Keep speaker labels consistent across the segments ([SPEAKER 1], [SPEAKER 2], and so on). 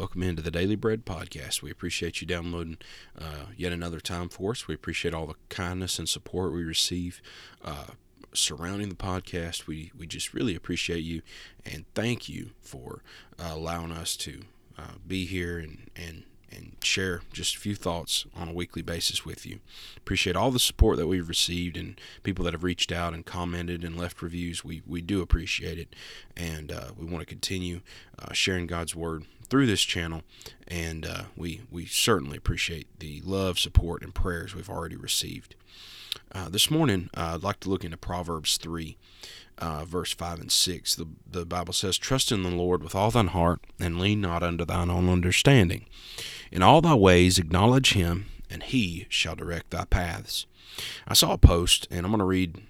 [SPEAKER 1] Welcome into the Daily Bread Podcast. We appreciate you downloading uh, yet another time for us. We appreciate all the kindness and support we receive uh, surrounding the podcast. We, we just really appreciate you and thank you for uh, allowing us to uh, be here and, and and share just a few thoughts on a weekly basis with you. Appreciate all the support that we've received and people that have reached out and commented and left reviews. We, we do appreciate it. And uh, we want to continue uh, sharing God's Word through this channel. And uh, we, we certainly appreciate the love, support, and prayers we've already received. Uh, this morning, uh, I'd like to look into Proverbs 3 uh, verse 5 and 6. The, the Bible says, Trust in the Lord with all thine heart, and lean not unto thine own understanding. In all thy ways acknowledge him, and he shall direct thy paths. I saw a post, and I'm going to read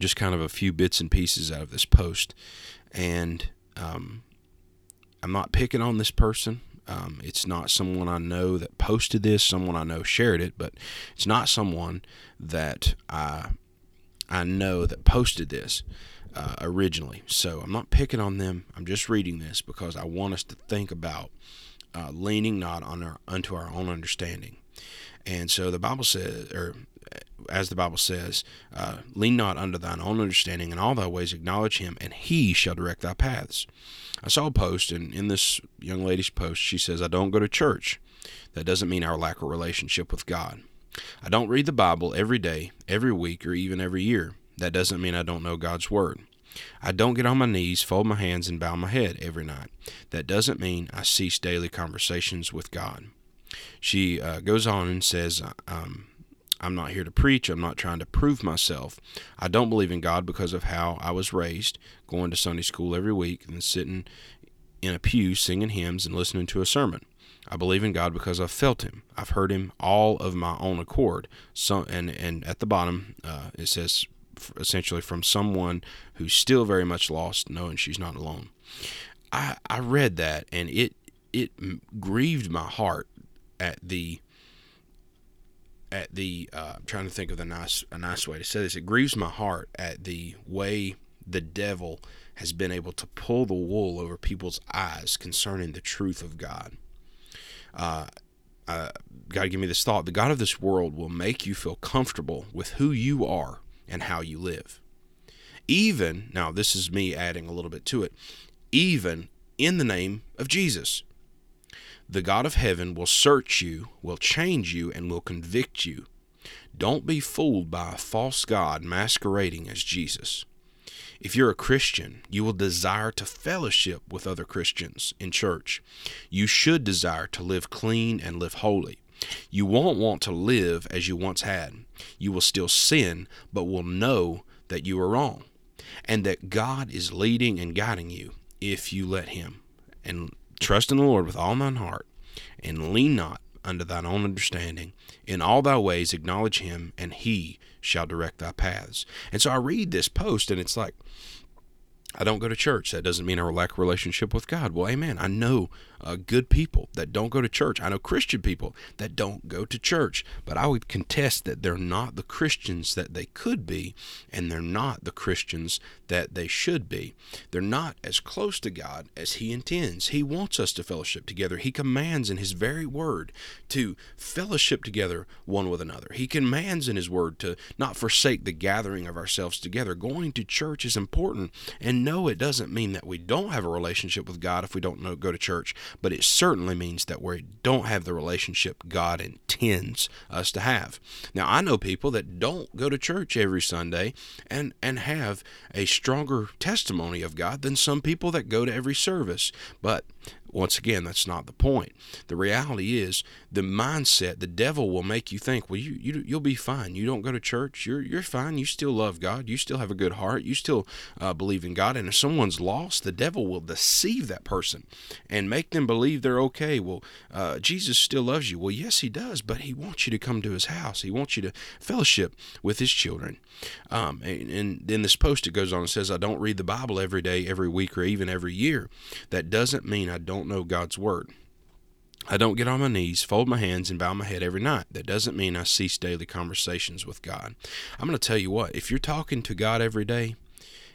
[SPEAKER 1] just kind of a few bits and pieces out of this post. And um, I'm not picking on this person. Um, it's not someone I know that posted this, someone I know shared it, but it's not someone that I I know that posted this uh, originally. So I'm not picking on them. I'm just reading this because I want us to think about uh, leaning not on our unto our own understanding. And so the Bible says, or as the Bible says, uh, lean not unto thine own understanding, in all thy ways acknowledge him, and he shall direct thy paths. I saw a post, and in this young lady's post, she says, I don't go to church. That doesn't mean our lack of relationship with God. I don't read the Bible every day, every week, or even every year. That doesn't mean I don't know God's Word. I don't get on my knees, fold my hands, and bow my head every night. That doesn't mean I cease daily conversations with God. She uh, goes on and says, um, I'm not here to preach. I'm not trying to prove myself. I don't believe in God because of how I was raised, going to Sunday school every week and sitting in a pew singing hymns and listening to a sermon. I believe in God because I've felt Him. I've heard Him all of my own accord. So, and and at the bottom uh, it says essentially from someone who's still very much lost, knowing she's not alone. I I read that and it it grieved my heart at the at the uh, I'm trying to think of the nice a nice way to say this. It grieves my heart at the way the devil has been able to pull the wool over people's eyes concerning the truth of God uh, uh, God give me this thought the God of this world will make you feel comfortable with who you are and how you live. Even, now this is me adding a little bit to it, even in the name of Jesus. The God of heaven will search you, will change you, and will convict you. Don't be fooled by a false God masquerading as Jesus. If you're a Christian, you will desire to fellowship with other Christians in church. You should desire to live clean and live holy. You won't want to live as you once had. You will still sin, but will know that you are wrong and that God is leading and guiding you if you let Him. And trust in the Lord with all thine heart and lean not unto thine own understanding. In all thy ways acknowledge him, and he shall direct thy paths. And so I read this post, and it's like, I don't go to church. That doesn't mean I lack relationship with God. Well, amen. I know uh, good people that don't go to church. I know Christian people that don't go to church. But I would contest that they're not the Christians that they could be, and they're not the Christians that they should be. They're not as close to God as He intends. He wants us to fellowship together. He commands in His very word to fellowship together one with another. He commands in His word to not forsake the gathering of ourselves together. Going to church is important. And no, it doesn't mean that we don't have a relationship with God if we don't know, go to church, but it certainly means that we don't have the relationship God intends us to have. Now, I know people that don't go to church every Sunday and, and have a stronger testimony of God than some people that go to every service. But once again, that's not the point. The reality is the mindset. The devil will make you think, well, you, you you'll be fine. You don't go to church. You're you're fine. You still love God. You still have a good heart. You still uh, believe in God. And if someone's lost, the devil will deceive that person and make them believe they're okay. Well, uh, Jesus still loves you. Well, yes, he does, but he wants you to come to his house. He wants you to fellowship with his children. Um, and, and in this post, it goes on and says, I don't read the Bible every day, every week, or even every year. That doesn't mean I don't don't know God's Word. I don't get on my knees, fold my hands, and bow my head every night. That doesn't mean I cease daily conversations with God. I'm going to tell you what, if you're talking to God every day,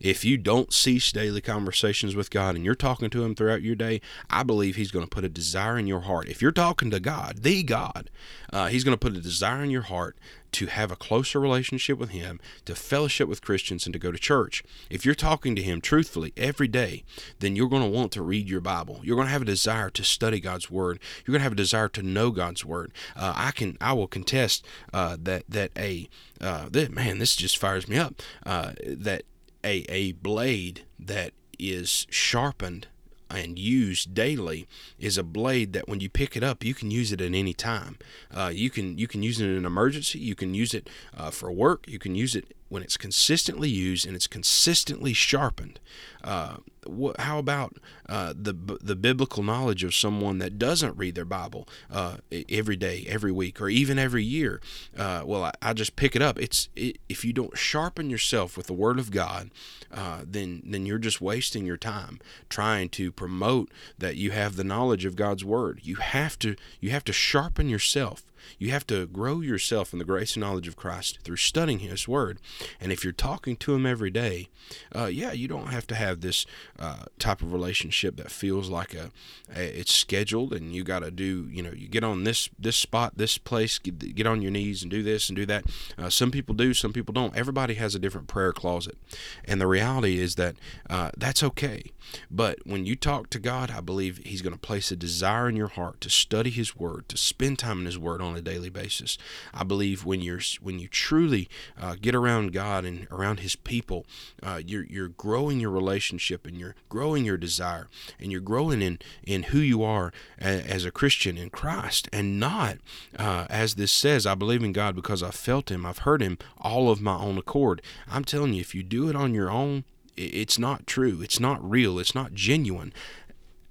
[SPEAKER 1] If you don't cease daily conversations with God and you're talking to Him throughout your day, I believe He's going to put a desire in your heart. If you're talking to God, the God, uh, He's going to put a desire in your heart to have a closer relationship with Him, to fellowship with Christians, and to go to church. If you're talking to Him truthfully every day, then you're going to want to read your Bible. You're going to have a desire to study God's Word. You're going to have a desire to know God's Word. Uh, I can, I will contest uh, that that a uh, that man, this just fires me up. Uh, that a a blade that is sharpened and used daily is a blade that when you pick it up you can use it at any time. Uh, you can you can use it in an emergency you can use it uh, for work you can use it when it's consistently used and it's consistently sharpened uh, wh- how about uh, the the biblical knowledge of someone that doesn't read their Bible uh, every day, every week, or even every year? Uh, well, I, I, just pick it up. It's it, if you don't sharpen yourself with the Word of God, uh, then then you're just wasting your time trying to promote that you have the knowledge of God's Word. You have to you have to sharpen yourself you have to grow yourself in the grace and knowledge of Christ through studying His Word. And if you're talking to Him every day, uh, yeah, you don't have to have this uh, type of relationship that feels like a, a it's scheduled and you got to do, you know, you get on this this spot, this place, get, get on your knees and do this and do that. Uh, some people do, some people don't. Everybody has a different prayer closet, and the reality is that uh, that's okay. But when you talk to God, I believe He's going to place a desire in your heart to study His Word, to spend time in His Word on a daily basis. I believe when you're when you truly uh, get around God and around His people, uh, you're you're growing your relationship and you're growing your desire and you're growing in in who you are as a Christian in Christ, and not uh, as this says, I believe in God because I felt Him, I've heard Him all of my own accord. I'm telling you, if you do it on your own, it's not true. It's not real. It's not genuine.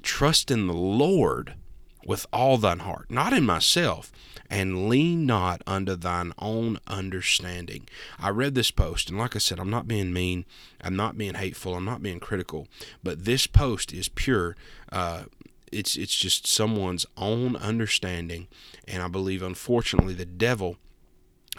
[SPEAKER 1] Trust in the Lord with all thine heart, not in myself, and lean not unto thine own understanding. I read this post, and like I said, I'm not being mean, I'm not being hateful, I'm not being critical, but this post is pure. Uh, it's it's just someone's own understanding, and I believe, unfortunately, the devil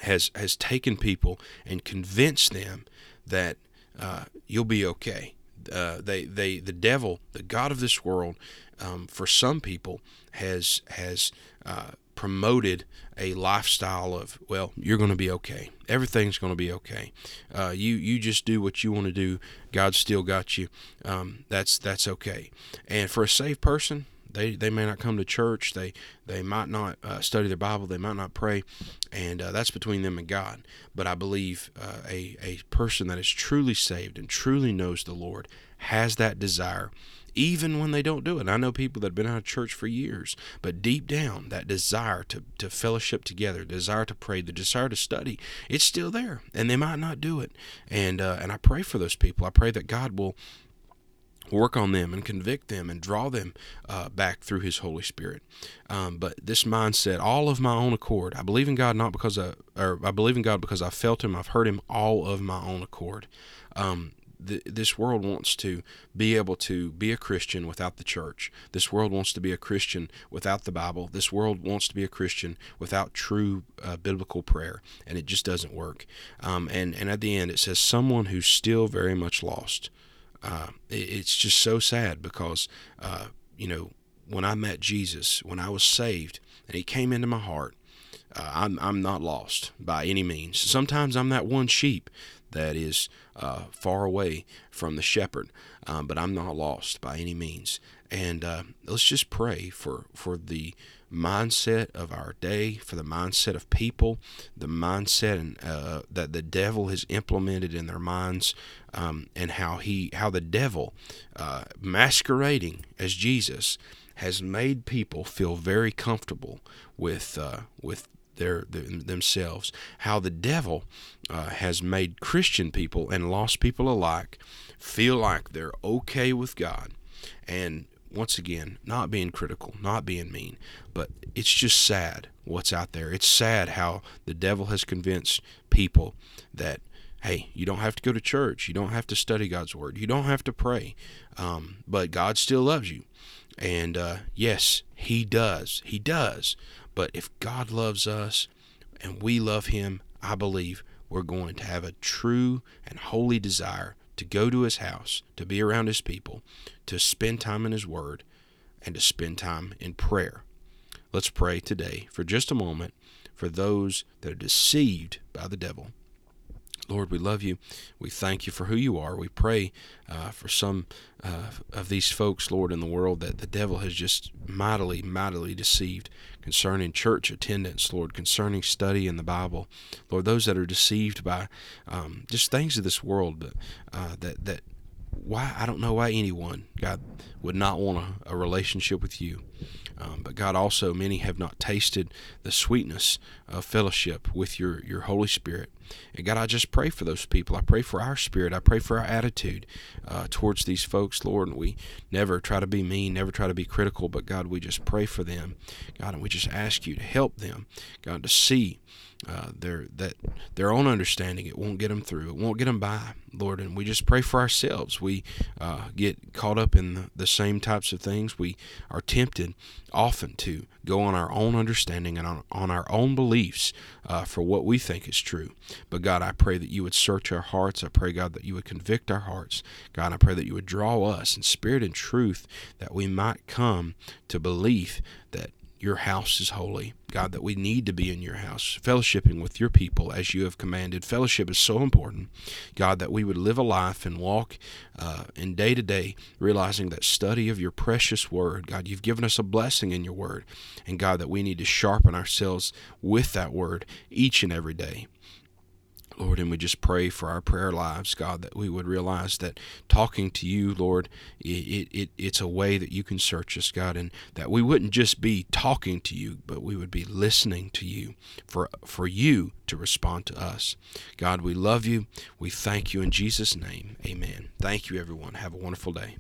[SPEAKER 1] has has taken people and convinced them that uh, you'll be okay. Uh, they they the devil, the god of this world, um, for some people has has uh, promoted a lifestyle of well you're going to be okay. Everything's going to be okay. Uh, you you just do what you want to do. God's still got you. Um, that's that's okay. And for a saved person they they may not come to church. They they might not uh, study their Bible. They might not pray, and uh, that's between them and God. But I believe uh, a a person that is truly saved and truly knows the Lord has that desire. Even when they don't do it. And I know people that have been out of church for years, but deep down, that desire to, to fellowship together, desire to pray, the desire to study, it's still there. And they might not do it. And uh, and I pray for those people. I pray that God will work on them and convict them and draw them uh, back through his holy spirit um, but this mindset all of my own accord i believe in god not because i or i believe in god because i felt him i've heard him all of my own accord um, the, this world wants to be able to be a Christian without the church. This world wants to be a Christian without the Bible. This world wants to be a Christian without true uh, biblical prayer, and it just doesn't work. Um, and and at the end, it says someone who's still very much lost uh, it's just so sad because, uh, you know, when I met Jesus, when I was saved, and He came into my heart, uh, I'm, I'm not lost by any means. Sometimes I'm that one sheep that is uh, far away from the shepherd, um, but I'm not lost by any means. And uh, let's just pray for, for the mindset of our day, for the mindset of people, the mindset uh, that the devil has implemented in their minds, um, and how he, how the devil, uh, masquerading as Jesus, has made people feel very comfortable with uh, with their, their, themselves. How the devil uh, has made Christian people and lost people alike feel like they're okay with God, and once again, not being critical, not being mean, but it's just sad what's out there. It's sad how the devil has convinced people that, hey, you don't have to go to church, you don't have to study God's word, you don't have to pray, um, but God still loves you. And uh, yes, He does. He does. But if God loves us and we love Him, I believe we're going to have a true and holy desire to go to his house, to be around his people, to spend time in his word, and to spend time in prayer. Let's pray today for just a moment for those that are deceived by the devil. Lord, we love you. We thank you for who you are. We pray uh, for some uh, of these folks, Lord, in the world that the devil has just mightily, mightily deceived concerning church attendance, Lord, concerning study in the Bible. Lord, those that are deceived by um, just things of this world uh, that, that why I don't know why anyone God would not want a, a relationship with you. Um, but God, also many have not tasted the sweetness of fellowship with your your Holy Spirit. And God, I just pray for those people. I pray for our spirit. I pray for our attitude uh, towards these folks, Lord. And we never try to be mean, never try to be critical, but God, we just pray for them, God, and we just ask you to help them, God, to see uh, their that their own understanding it won't get them through it won't get them by lord and we just pray for ourselves. We uh, get caught up in the, the, same types of things. We are tempted often to go on our own understanding and on, on our own beliefs uh, for what we think is true. But god i pray that you would search our hearts. I pray god that you would convict our hearts. God i pray that you would draw us in spirit and truth that we might come to belief that your house is holy. God, that we need to be in your house, fellowshipping with your people as you have commanded. Fellowship is so important. God, that we would live a life and walk uh, in day to day, realizing that study of your precious word. God, you've given us a blessing in your word. And God, that we need to sharpen ourselves with that word each and every day. Lord, and we just pray for our prayer lives, God, that we would realize that talking to you, Lord, it, it, it's a way that you can search us, God, and that we wouldn't just be talking to you, but we would be listening to you for, for you to respond to us. God, we love you. We thank you in Jesus' name. Amen. Thank you, everyone. Have a wonderful day.